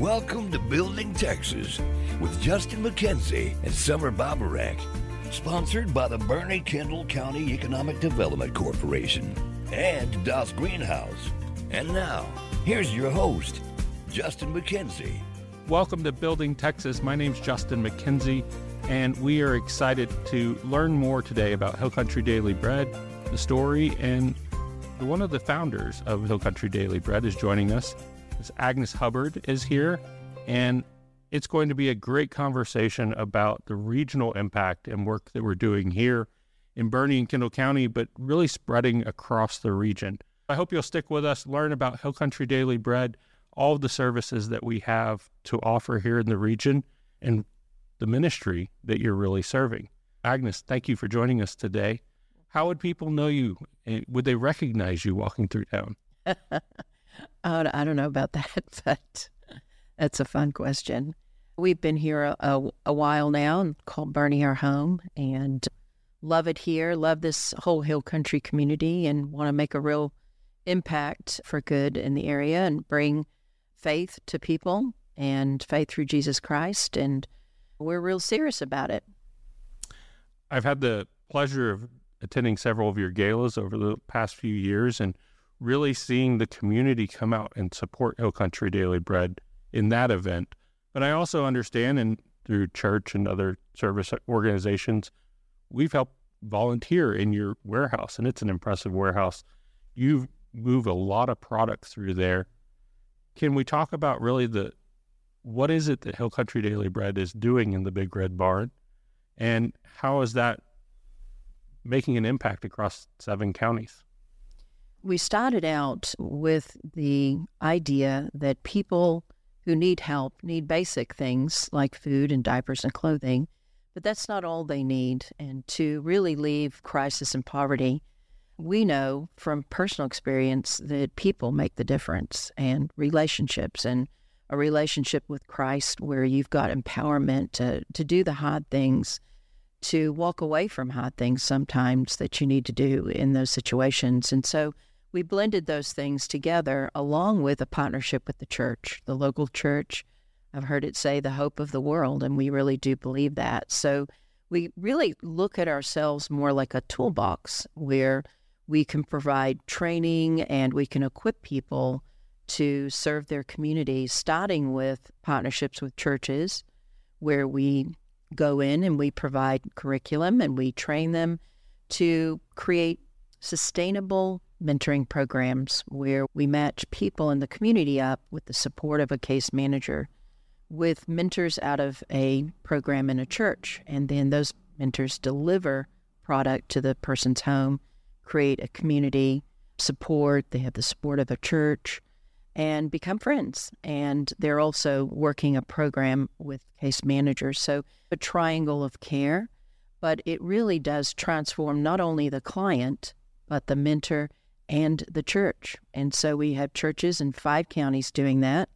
Welcome to Building Texas with Justin McKenzie and Somer Baburek. Sponsored by the Boerne Kendall County Economic Development Corporation and Das Greenhaus. And now, here's your host, Justin McKenzie. Welcome to Building Texas. My name's Justin McKenzie, and we are excited to learn more today about Hill Country Daily Bread, the story, and one of the founders of Hill Country Daily Bread is joining us. Agnes Hubbard is here, and it's going to be a great conversation about the regional impact and work that we're doing here in Boerne and Kendall County, but really spreading across the region. I hope you'll stick with us, learn about Hill Country Daily Bread, all the services that we have to offer here in the region, and the ministry that you're really serving. Agnes, thank you for joining us today. How would people know you? Eh, would they recognize you walking through town? I don't know about that, but that's a fun question. We've been here a, a, a while now and called Boerne our home and love it here, love this whole hill country community, and want to make a real impact for good in the area and bring faith to people and faith through Jesus Christ. And we're real serious about it. I've had the pleasure of attending several of your galas over the past few years and really seeing the community come out and support Hill Country Daily Bread in that event. But I also understand, and through church and other service organizations, we've helped volunteer in your warehouse, and it's an impressive warehouse. You move a lot of product through there. Can we talk about really the what is it that Hill Country Daily Bread is doing in the Big Red Barn, and how is that making an impact across seven counties? We started out with the idea that people who need help need basic things like food and diapers and clothing, but that's not all they need. And to really leave crisis and poverty, we know from personal experience that people make the difference and relationships and a relationship with Christ where you've got empowerment to, to do the hard things to walk away from hard things sometimes that you need to do in those situations. And so we blended those things together along with a partnership with the church, the local church. I've heard it say the hope of the world, and we really do believe that. So we really look at ourselves more like a toolbox where we can provide training and we can equip people to serve their communities, starting with partnerships with churches where we go in and we provide curriculum and we train them to create sustainable mentoring programs where we match people in the community up with the support of a case manager with mentors out of a program in a church. And then those mentors deliver product to the person's home, create a community support. They have the support of a church and become friends. And they're also working a program with case managers. So a triangle of care, but it really does transform not only the client, but the mentor and the church. And so we have churches in five counties doing that.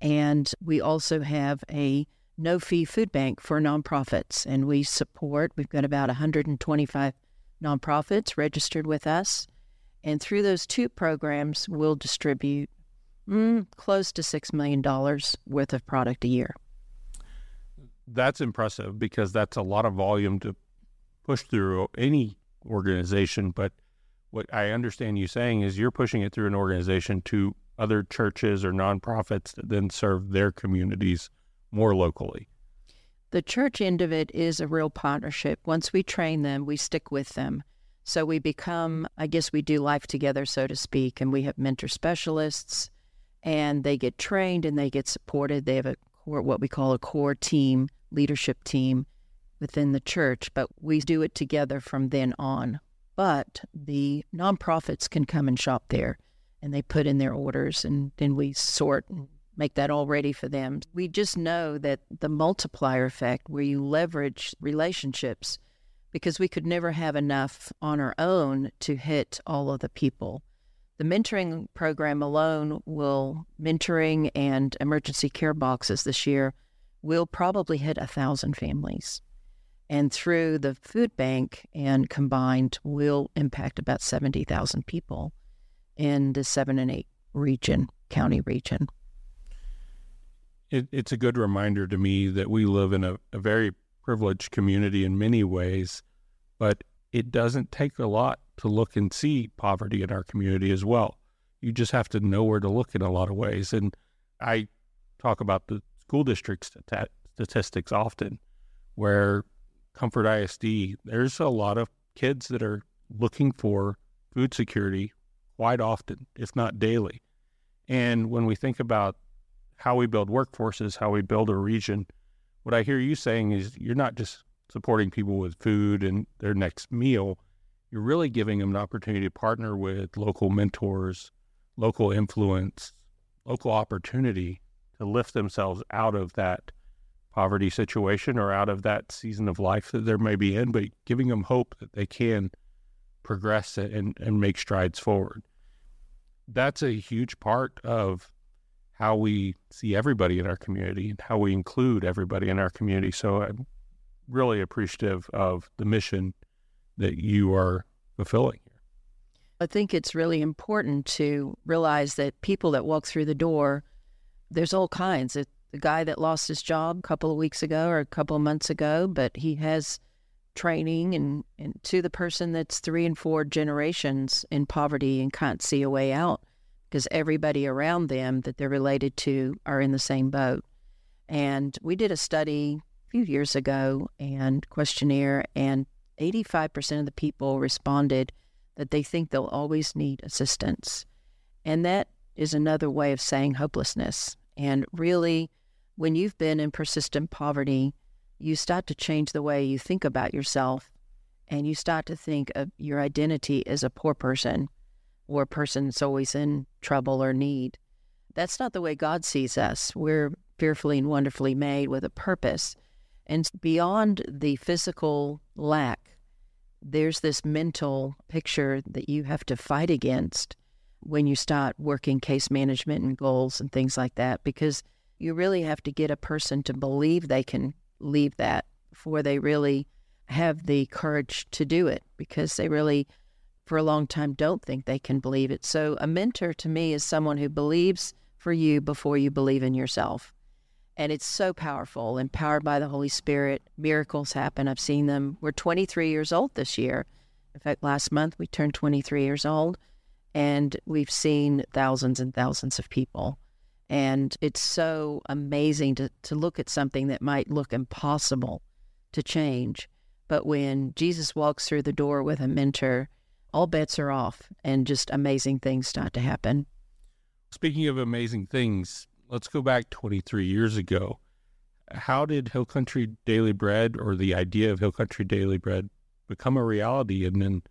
And we also have a no fee food bank for nonprofits. And we support, we've got about 125 nonprofits registered with us. And through those two programs, we'll distribute mm, close to $6 million worth of product a year. That's impressive because that's a lot of volume to push through any organization. But what I understand you saying is you're pushing it through an organization to other churches or nonprofits that then serve their communities more locally. The church end of it is a real partnership. Once we train them, we stick with them. So we become, I guess, we do life together, so to speak, and we have mentor specialists and they get trained and they get supported. They have a core, what we call a core team, leadership team within the church, but we do it together from then on. But the nonprofits can come and shop there and they put in their orders and then we sort and make that all ready for them. We just know that the multiplier effect where you leverage relationships because we could never have enough on our own to hit all of the people the mentoring program alone will, mentoring and emergency care boxes this year will probably hit a thousand families. And through the food bank and combined will impact about 70,000 people in the seven and eight region, county region. it, it's a good reminder to me that we live in a, a very privileged community in many ways, but it doesn't take a lot to look and see poverty in our community as well. You just have to know where to look in a lot of ways. And I talk about the school district stat- statistics often, where Comfort ISD, there's a lot of kids that are looking for food security quite often, if not daily. And when we think about how we build workforces, how we build a region, what I hear you saying is you're not just supporting people with food and their next meal, you're really giving them an opportunity to partner with local mentors, local influence, local opportunity to lift themselves out of that poverty situation or out of that season of life that they may be in, but giving them hope that they can progress and, and make strides forward. That's a huge part of how we see everybody in our community and how we include everybody in our community. So I'm really appreciative of the mission that you are fulfilling here. I think it's really important to realize that people that walk through the door, there's all kinds. It, the guy that lost his job a couple of weeks ago or a couple of months ago, but he has training and, and to the person that's three and four generations in poverty and can't see a way out because everybody around them that they're related to are in the same boat. And we did a study a few years ago and questionnaire, and 85% of the people responded that they think they'll always need assistance. And that is another way of saying hopelessness. And really, when you've been in persistent poverty, you start to change the way you think about yourself and you start to think of your identity as a poor person or a person that's always in trouble or need. That's not the way God sees us. We're fearfully and wonderfully made with a purpose. And beyond the physical lack, there's this mental picture that you have to fight against when you start working case management and goals and things like that, because you really have to get a person to believe they can leave that before they really have the courage to do it, because they really, for a long time, don't think they can believe it. So, a mentor to me is someone who believes for you before you believe in yourself. And it's so powerful, empowered by the Holy Spirit. Miracles happen. I've seen them. We're 23 years old this year. In fact, last month we turned 23 years old, and we've seen thousands and thousands of people. And it's so amazing to, to look at something that might look impossible to change. But when Jesus walks through the door with a mentor, all bets are off and just amazing things start to happen. Speaking of amazing things, let's go back 23 years ago. How did Hill Country Daily Bread or the idea of Hill Country Daily Bread become a reality? And then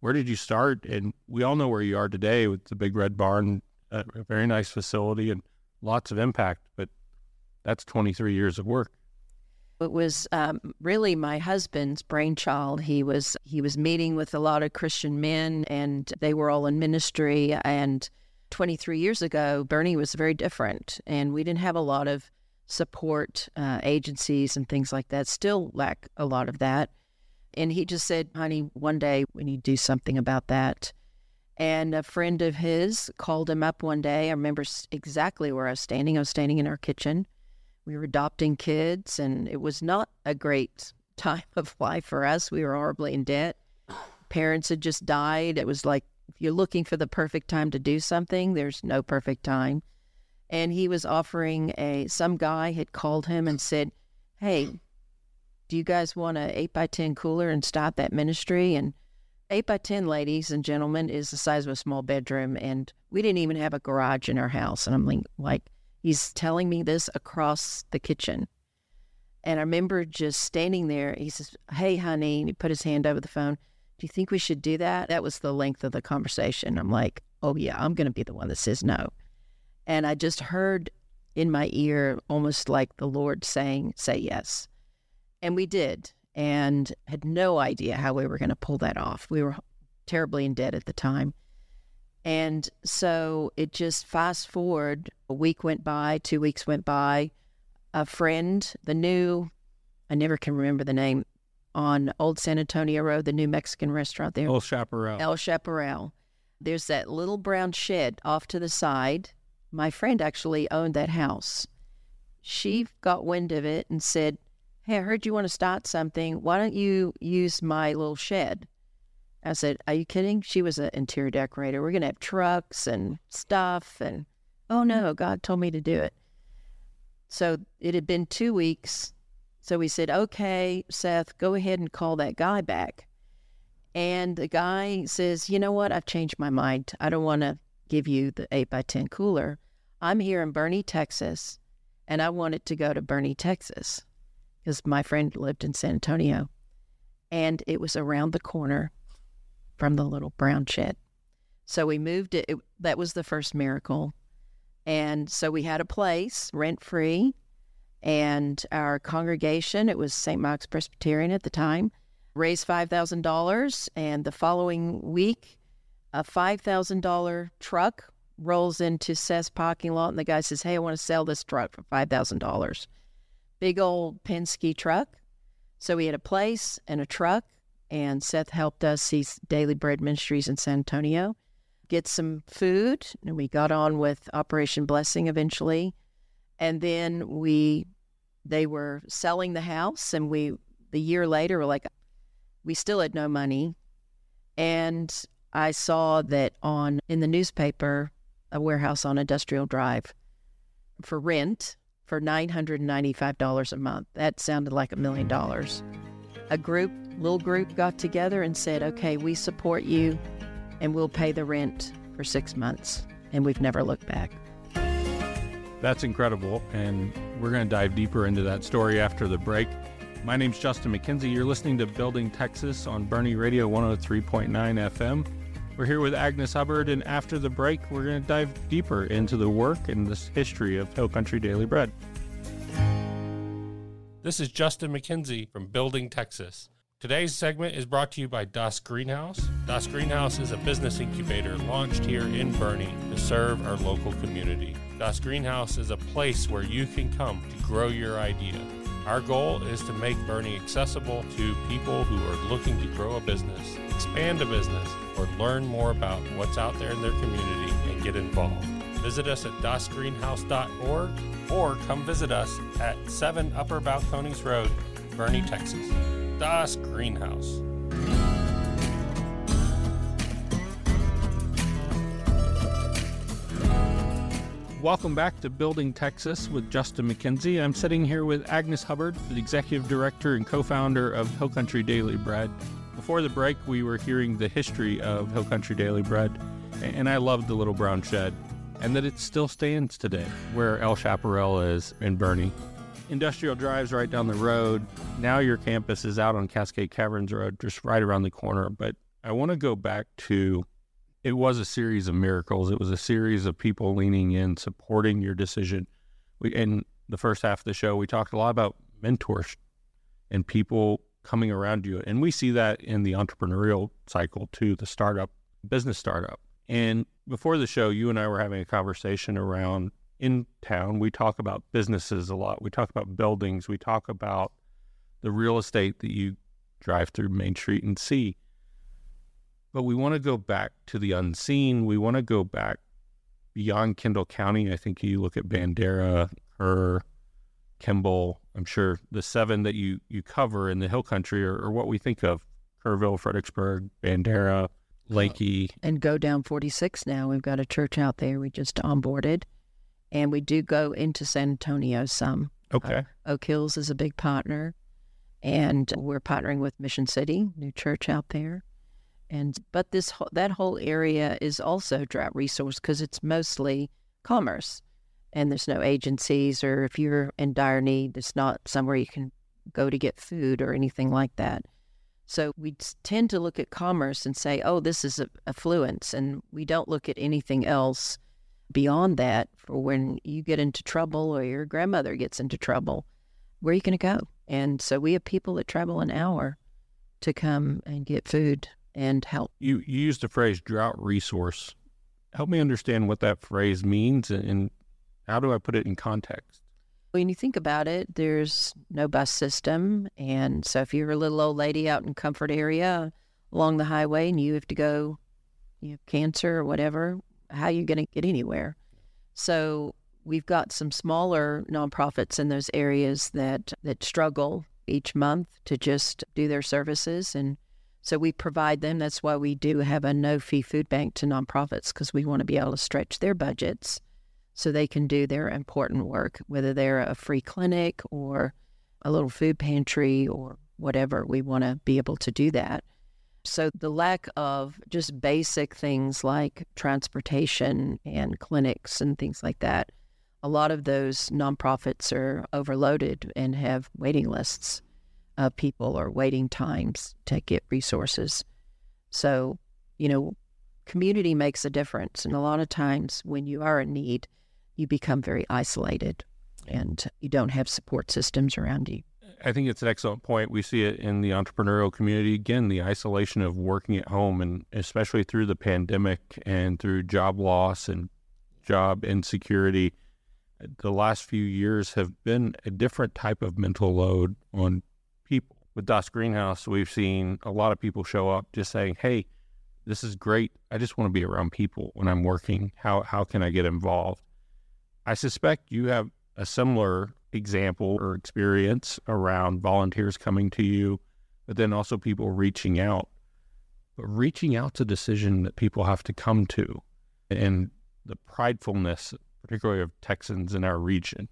where did you start? And we all know where you are today with the Big Red Barn, a very nice facility and lots of impact, but that's 23 years of work. It was um, really my husband's brainchild. He was he was meeting with a lot of Christian men, and they were all in ministry. And 23 years ago, Boerne was very different, and we didn't have a lot of support uh, agencies and things like that. Still lack a lot of that. And he just said, honey, one day we need to do something about that. And a friend of his called him up one day. I remember exactly where I was standing. I was standing in our kitchen. We were adopting kids, and it was not a great time of life for us. We were horribly in debt. Parents had just died. It was like if you're looking for the perfect time to do something, there's no perfect time. And he was offering a, some guy had called him and said, Hey, do you guys want a 8 by 10 cooler and start that ministry? And 8 by 10, ladies and gentlemen, is the size of a small bedroom. And we didn't even have a garage in our house. And I'm like, like he's telling me this across the kitchen. And I remember just standing there. He says, Hey, honey. And he put his hand over the phone. Do you think we should do that? That was the length of the conversation. I'm like, Oh, yeah, I'm going to be the one that says no. And I just heard in my ear almost like the Lord saying, Say yes. And we did and had no idea how we were going to pull that off. We were terribly in debt at the time. And so it just fast forward, a week went by, two weeks went by. A friend, the new, I never can remember the name, on Old San Antonio Road, the new Mexican restaurant there. El Chaparral. El Chaparral. There's that little brown shed off to the side. My friend actually owned that house. she got wind of it and said, Hey, I heard you want to start something. Why don't you use my little shed? I said, Are you kidding? She was an interior decorator. We're going to have trucks and stuff. And oh no, God told me to do it. So it had been two weeks. So we said, Okay, Seth, go ahead and call that guy back. And the guy says, You know what? I've changed my mind. I don't want to give you the 8 by 10 cooler. I'm here in Boerne, Texas, and I wanted to go to Boerne, Texas because my friend lived in San Antonio. And it was around the corner from the little brown shed. So we moved it. it that was the first miracle. And so we had a place rent free. And our congregation, it was St. Mark's Presbyterian at the time, raised $5,000. And the following week, a $5,000 truck rolls into Seth's parking lot. And the guy says, Hey, I want to sell this truck for $5,000 big old Penske truck. So we had a place and a truck, and Seth helped us see Daily Bread Ministries in San Antonio, get some food, and we got on with Operation Blessing eventually. And then we, they were selling the house, and we, the year later, were like, we still had no money. And I saw that on in the newspaper, a warehouse on Industrial Drive for rent for $995 a month. That sounded like a million dollars. A group, little group, got together and said, okay, we support you and we'll pay the rent for six months. And we've never looked back. That's incredible. And we're going to dive deeper into that story after the break. My name's Justin McKenzie. You're listening to Building Texas on Boerne Radio 103.9 FM. We're here with Agnes Hubbard, and after the break, we're going to dive deeper into the work and the history of Hill Country Daily Bread. This is Justin McKenzie from Building Texas. Today's segment is brought to you by Das Greenhaus. Das Greenhaus is a business incubator launched here in Boerne to serve our local community. Das Greenhaus is a place where you can come to grow your idea. Our goal is to make Boerne accessible to people who are looking to grow a business, expand a business, or learn more about what's out there in their community and get involved. Visit us at dasgreenhaus.org or come visit us at 7 Upper Balcones Road, Boerne, Texas. Das Greenhaus. Welcome back to Building Texas with Justin McKenzie. I'm sitting here with Agnes Hubbard, the executive director and co founder of Hill Country Daily Bread. Before the break, we were hearing the history of Hill Country Daily Bread, and I loved the Little Brown Shed, and that it still stands today where El Chaparral is in Boerne. Industrial Drive's right down the road. Now your campus is out on Cascade Caverns Road, just right around the corner. But I want to go back to it was a series of miracles. It was a series of people leaning in, supporting your decision. We in the first half of the show, we talked a lot about mentors and people coming around you, and we see that in the entrepreneurial cycle too, the startup business startup. And before the show, you and I were having a conversation around in town. We talk about businesses a lot. We talk about buildings. We talk about the real estate that you drive through Main Street and see but we want to go back to the unseen. We want to go back beyond Kendall County. I think you look at Bandera, Kerr, Kimble. I'm sure the seven that you you cover in the Hill Country are, are what we think of: Kerrville, Fredericksburg, Bandera, Leakey, and go down 46 now. We've got a church out there. We just onboarded, and we do go into San Antonio some. Okay. Uh, Oak Hills is a big partner, and we're partnering with Mission City, new church out there. And but this that whole area is also drought resource because it's mostly commerce, and there's no agencies or if you're in dire need, it's not somewhere you can go to get food or anything like that. So we tend to look at commerce and say, oh, this is affluence, and we don't look at anything else beyond that for when you get into trouble or your grandmother gets into trouble. Where are you going to go? And so we have people that travel an hour to come and get food and help. You, you used the phrase drought resource. Help me understand what that phrase means and how do I put it in context? When you think about it, there's no bus system. And so if you're a little old lady out in comfort area along the highway and you have to go, you have cancer or whatever, how are you going to get anywhere? So we've got some smaller nonprofits in those areas that that struggle each month to just do their services and so we provide them. That's why we do have a no fee food bank to nonprofits because we want to be able to stretch their budgets so they can do their important work whether they're a free clinic or a little food pantry or whatever. We want to be able to do that. So the lack of just basic things like transportation and clinics and things like that a lot of those nonprofits are overloaded and have waiting lists of people or waiting times to get resources. So, you know, community makes a difference. And a lot of times when you are in need, you become very isolated and you don't have support systems around you. I think it's an excellent point. We see it in the entrepreneurial community. Again, the isolation of working at home, and especially through the pandemic and through job loss and job insecurity the last few years have been a different type of mental load on people. With Das Greenhaus, we've seen a lot of people show up just saying, "Hey, this is great. I just want to be around people when I'm working. How how can I get involved?" I suspect you have a similar example or experience around volunteers coming to you, but then also people reaching out. But reaching out's a decision that people have to come to, and the pridefulness particularly of Texans in our region.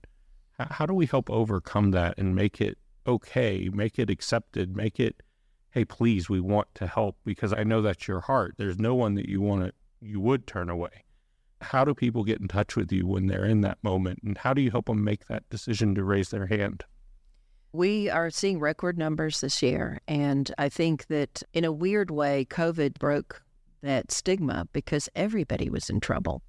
How, how do we help overcome that and make it okay, make it accepted, make it, hey, please, we want to help because I know that's your heart. There's no one that you want to, you would turn away. How do people get in touch with you when they're in that moment? And how do you help them make that decision to raise their hand? We are seeing record numbers this year. And I think that in a weird way, COVID broke that stigma because everybody was in trouble.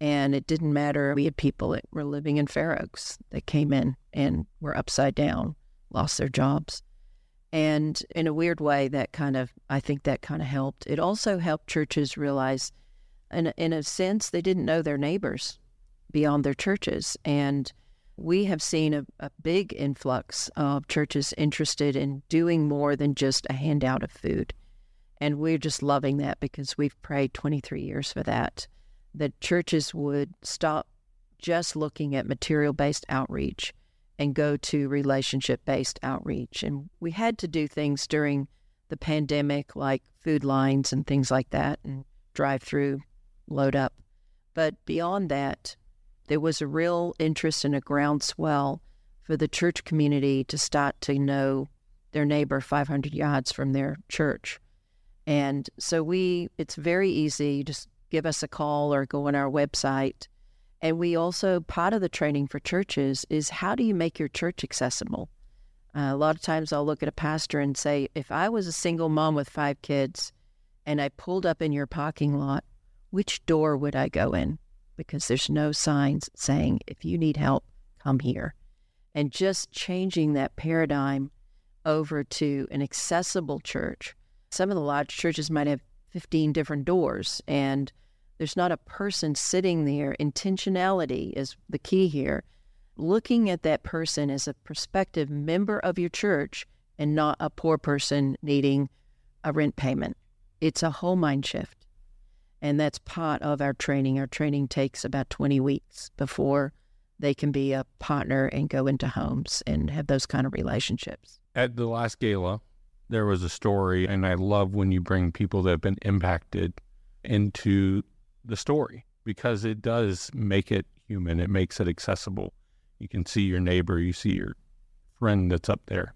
And it didn't matter. We had people that were living in Fair Oaks that came in and were upside down, lost their jobs. And in a weird way, that kind of, I think that kind of helped. It also helped churches realize, in, in a sense, they didn't know their neighbors beyond their churches. And we have seen a, a big influx of churches interested in doing more than just a handout of food. And we're just loving that because we've prayed 23 years for that that churches would stop just looking at material based outreach and go to relationship based outreach. And we had to do things during the pandemic, like food lines and things like that, and drive through, load up. But beyond that, there was a real interest and a groundswell for the church community to start to know their neighbor 500 yards from their church. And so we, it's very easy. just give us a call or go on our website. And we also, part of the training for churches is how do you make your church accessible? Uh, a lot of times I'll look at a pastor and say, if I was a single mom with five kids and I pulled up in your parking lot, which door would I go in? Because there's no signs saying, if you need help, come here. And just changing that paradigm over to an accessible church. Some of the large churches might have 15 different doors and there's not a person sitting there. Intentionality is the key here. Looking at that person as a prospective member of your church and not a poor person needing a rent payment. It's a whole mind shift. And that's part of our training. Our training takes about 20 weeks before they can be a partner and go into homes and have those kind of relationships. At the last gala, there was a story, and I love when you bring people that have been impacted into the story because it does make it human. It makes it accessible. You can see your neighbor, you see your friend that's up there.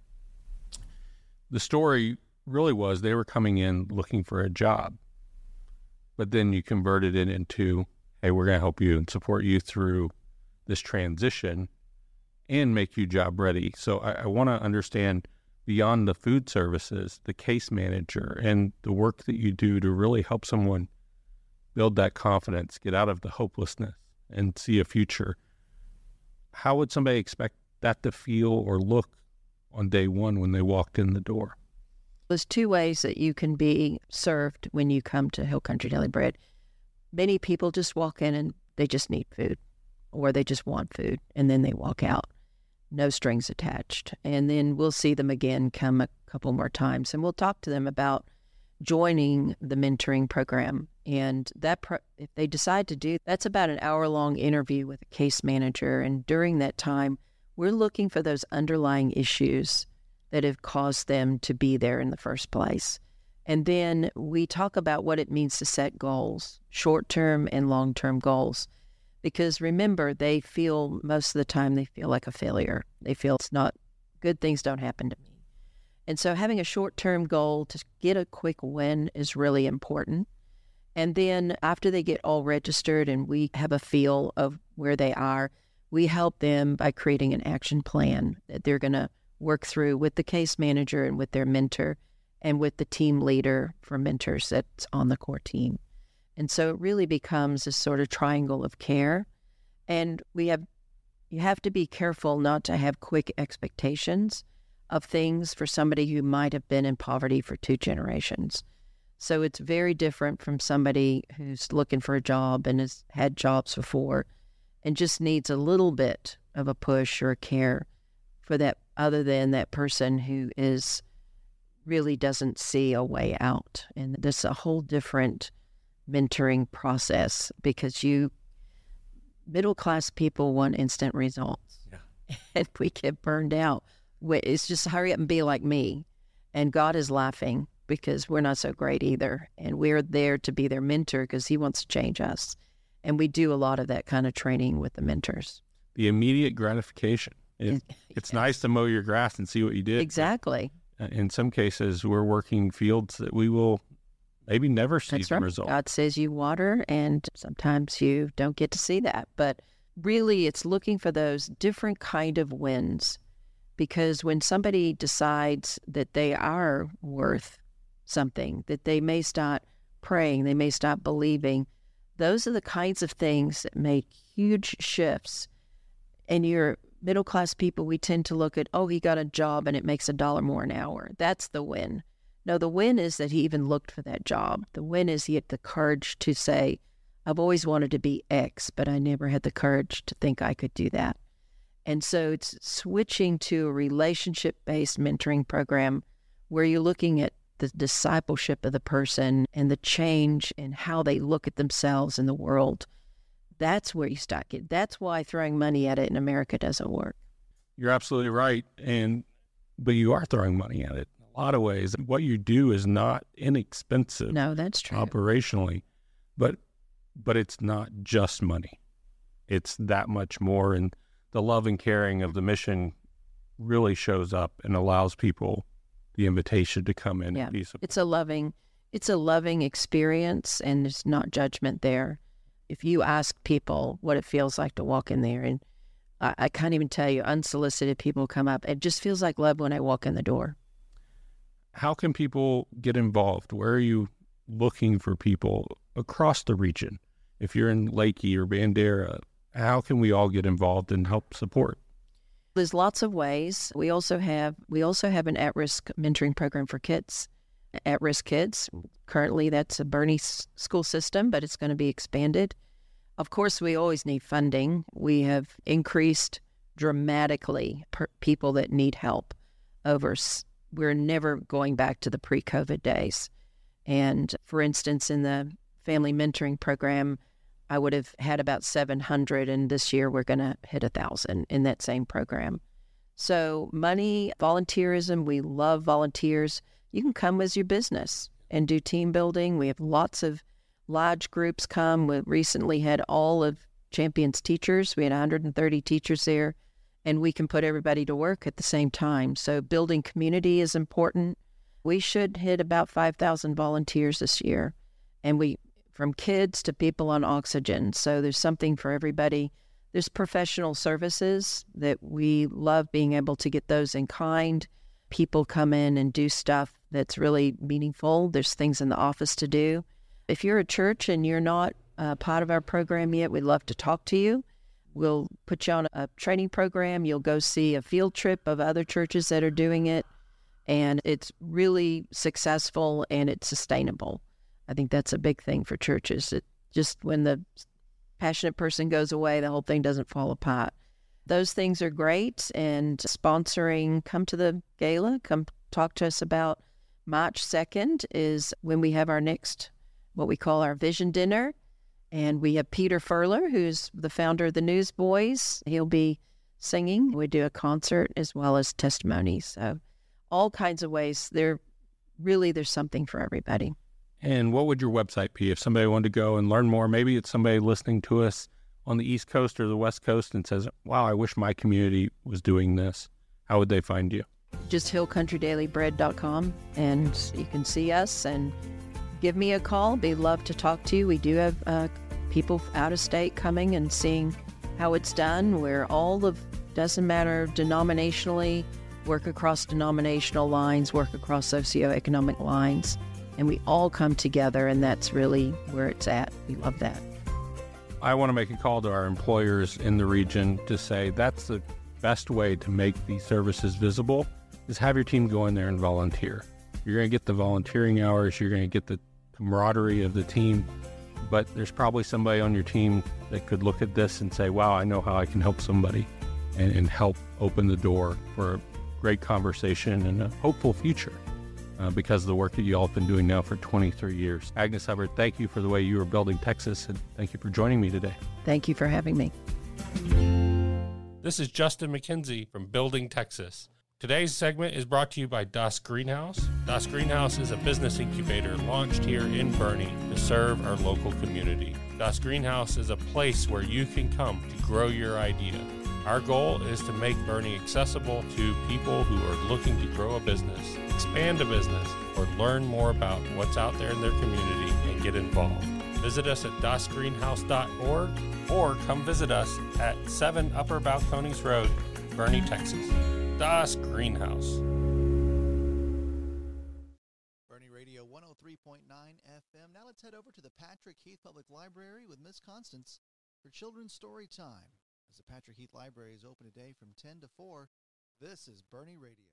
The story really was they were coming in looking for a job, but then you converted it into, hey, we're going to help you and support you through this transition and make you job ready. So I, I want to understand beyond the food services, the case manager, and the work that you do to really help someone build that confidence, get out of the hopelessness, and see a future. How would somebody expect that to feel or look on day one when they walked in the door? There's two ways that you can be served when you come to Hill Country Daily Bread. Many people just walk in and they just need food or they just want food and then they walk out no strings attached. And then we'll see them again come a couple more times and we'll talk to them about joining the mentoring program. And that, pro- if they decide to do, that's about an hour long interview with a case manager. And during that time, we're looking for those underlying issues that have caused them to be there in the first place. And then we talk about what it means to set goals, short term and long term goals. Because remember, they feel most of the time they feel like a failure. They feel it's not good things don't happen to me. And so having a short term goal to get a quick win is really important. And then after they get all registered and we have a feel of where they are, we help them by creating an action plan that they're going to work through with the case manager and with their mentor and with the team leader for mentors that's on the core team. And so it really becomes a sort of triangle of care. And we have, you have to be careful not to have quick expectations of things for somebody who might have been in poverty for two generations. So it's very different from somebody who's looking for a job and has had jobs before and just needs a little bit of a push or a care for that other than that person who is really doesn't see a way out. And this is a whole different mentoring process because you middle class people want instant results. Yeah. And we get burned out it's just hurry up and be like me. And God is laughing because we're not so great either. And we're there to be their mentor because He wants to change us. And we do a lot of that kind of training with the mentors. The immediate gratification. It, it's nice to mow your grass and see what you did. Exactly. Uh, in some cases, we're working fields that we will maybe never see That's the right. result. God says you water, and sometimes you don't get to see that. But really, it's looking for those different kind of wins because when somebody decides that they are worth something, that they may start praying, they may stop believing, those are the kinds of things that make huge shifts. And your middle class people, we tend to look at, oh, he got a job and it makes a dollar more an hour. That's the win. No, the win is that he even looked for that job. The win is he had the courage to say, I've always wanted to be X, but I never had the courage to think I could do that. And so it's switching to a relationship based mentoring program where you're looking at the discipleship of the person and the change in how they look at themselves in the world. That's where you start it. That's why throwing money at it in America doesn't work. You're absolutely right. And, but you are throwing money at it in a lot of ways. What you do is not inexpensive. No, that's true. Operationally, but, but it's not just money. It's that much more. And, the love and caring of the mission really shows up and allows people the invitation to come in yeah. and be supported. It's a loving it's a loving experience and there's not judgment there. If you ask people what it feels like to walk in there and I, I can't even tell you, unsolicited people come up. It just feels like love when I walk in the door. How can people get involved? Where are you looking for people across the region? If you're in Leakey or Bandera, how can we all get involved and help support? There's lots of ways. We also have we also have an at-risk mentoring program for kids, at-risk kids. Currently, that's a Boerne school system, but it's going to be expanded. Of course, we always need funding. We have increased dramatically per people that need help. Over, we're never going back to the pre-COVID days. And for instance, in the family mentoring program, I would have had about 700, and this year we're going to hit a thousand in that same program. So, money, volunteerism, we love volunteers. You can come as your business and do team building. We have lots of large groups come. We recently had all of Champions teachers. We had 130 teachers there, and we can put everybody to work at the same time. So, building community is important. We should hit about 5,000 volunteers this year, and we from kids to people on oxygen. So there's something for everybody. There's professional services that we love being able to get those in kind. People come in and do stuff that's really meaningful. There's things in the office to do. If you're a church and you're not uh, part of our program yet, we'd love to talk to you. We'll put you on a training program. You'll go see a field trip of other churches that are doing it. And it's really successful and it's sustainable. I think that's a big thing for churches. It just when the passionate person goes away, the whole thing doesn't fall apart. Those things are great. And sponsoring, come to the gala, come talk to us about March 2nd is when we have our next, what we call our vision dinner. And we have Peter Furler, who's the founder of the Newsboys. He'll be singing. We do a concert as well as testimonies. So, all kinds of ways. There really, there's something for everybody. And what would your website be if somebody wanted to go and learn more? Maybe it's somebody listening to us on the East Coast or the West Coast and says, wow, I wish my community was doing this. How would they find you? Just hillcountrydailyBread.com and you can see us and give me a call. Be love to talk to you. We do have uh, people out of state coming and seeing how it's done. Where all of doesn't matter denominationally, work across denominational lines, work across socioeconomic lines and we all come together, and that's really where it's at. We love that. I want to make a call to our employers in the region to say that's the best way to make these services visible is have your team go in there and volunteer. You're going to get the volunteering hours, you're going to get the camaraderie of the team, but there's probably somebody on your team that could look at this and say, wow, I know how I can help somebody and, and help open the door for a great conversation and a hopeful future uh, because of the work that you all have been doing now for 23 years. Agnes Hubbard, thank you for the way you are building Texas, and thank you for joining me today. Thank you for having me. This is Justin McKenzie from Building Texas. Today's segment is brought to you by Das Greenhaus. Das Greenhaus is a business incubator launched here in Boerne to serve our local community. Das Greenhaus is a place where you can come to grow your idea. Our goal is to make Boerne accessible to people who are looking to grow a business, expand a business, or learn more about what's out there in their community and get involved. Visit us at dasgreenhaus.org or come visit us at 7 Upper Balcones Road, Boerne, Texas. Das Greenhaus. Boerne Radio 103.9 FM. Now let's head over to the Patrick Heath Public Library with Miss Constance for Children's Story Time. As the Patrick Heath Library is open today from 10 to 4, this is Boerne Radio.